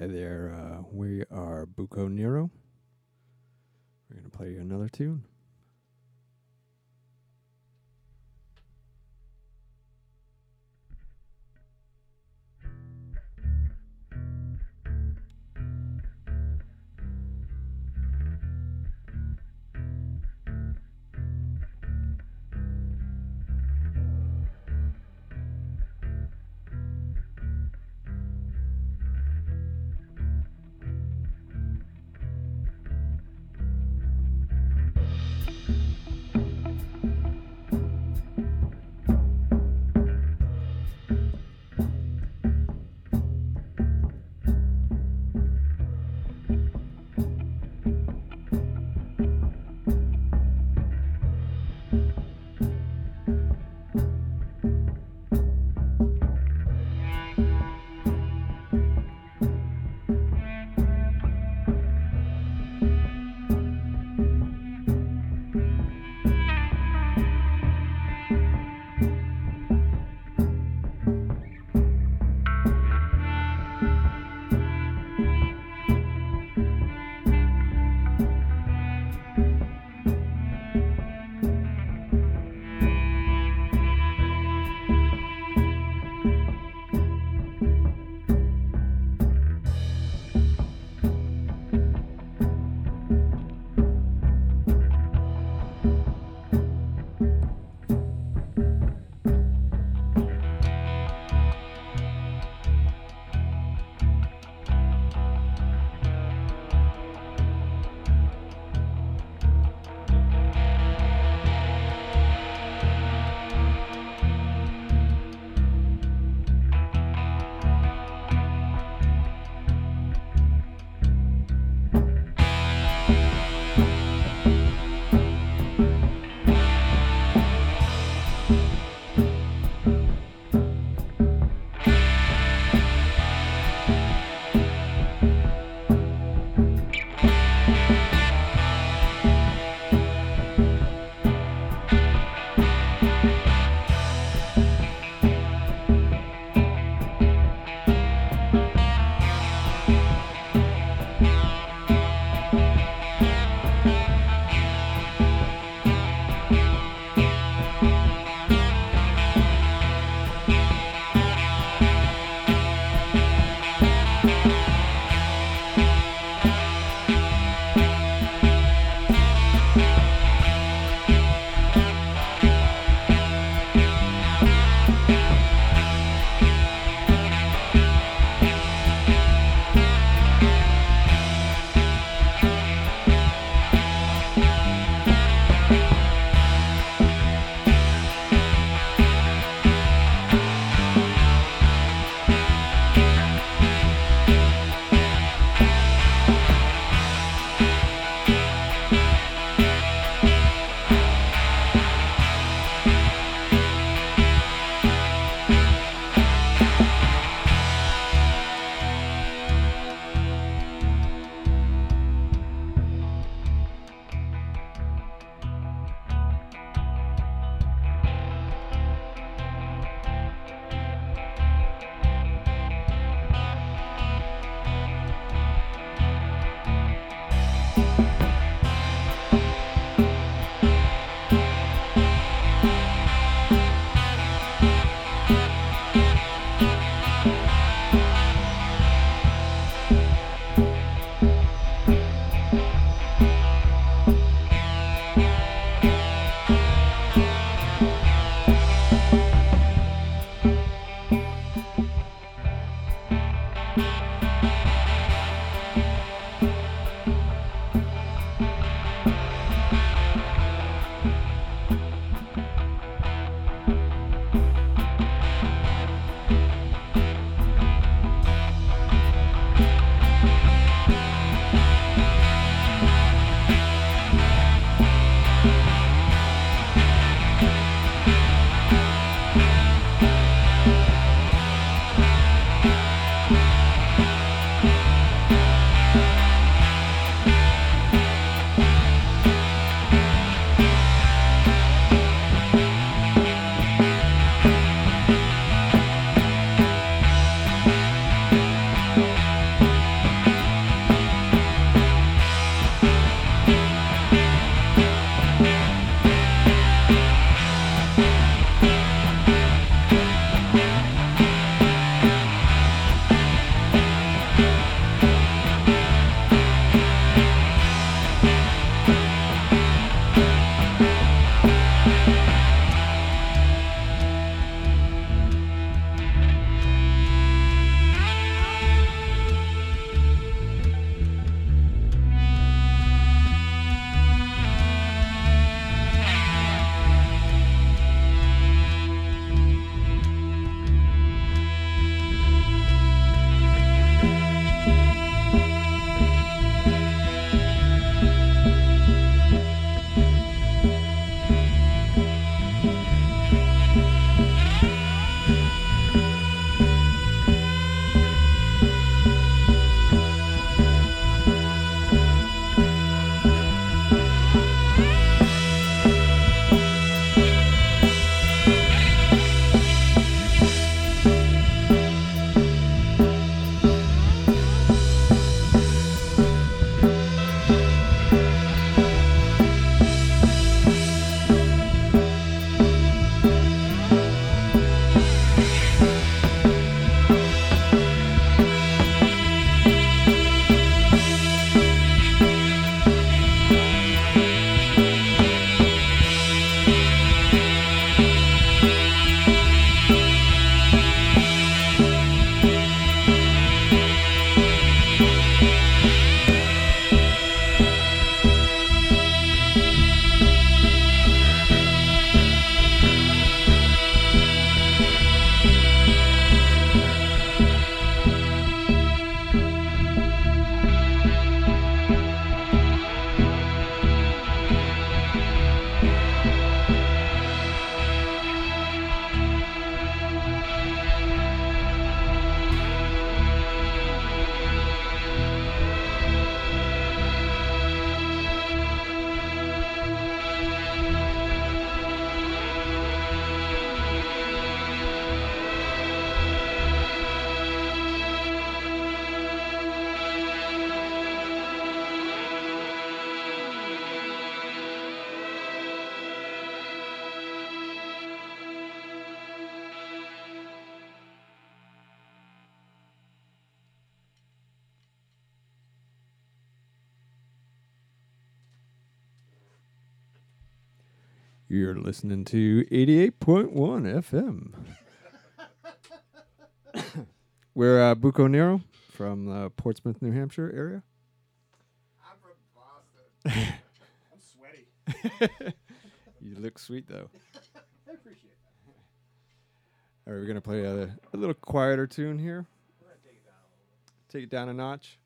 Hi there. Uh, we are Buco Nero. We're going to play you another tune. You're listening to 88.1 FM. We're uh, Buco Nero from the Portsmouth, New Hampshire area. I'm from Boston. I'm sweaty. You look sweet though. I appreciate that. All right, we're gonna play a, a little quieter tune here. We're gonna take it down a little bit. Take it down a notch.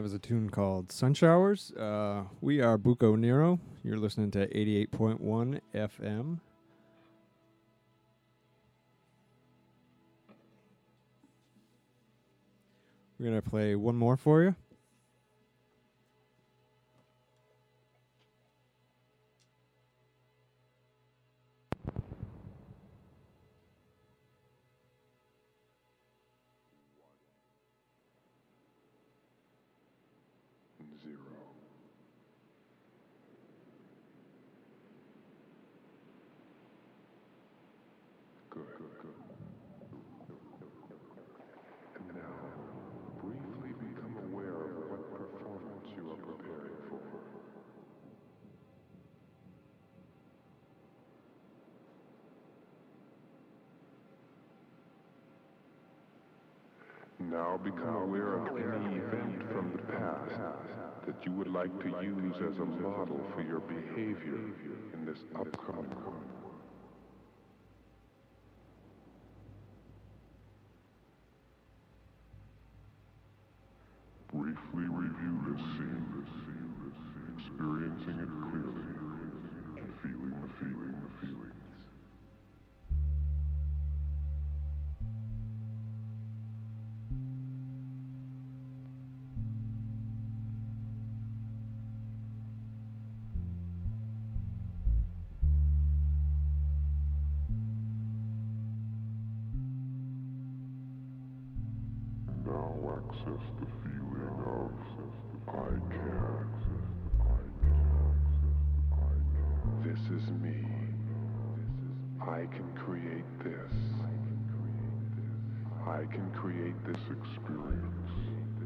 That was a tune called Sunshowers. Uh, we are Buco Nero. You're listening to 88.1 FM. We're going to play one more for you. like to use as a model for your behavior in this upcoming. access the feeling. This is me. I can create this. I can create this experience.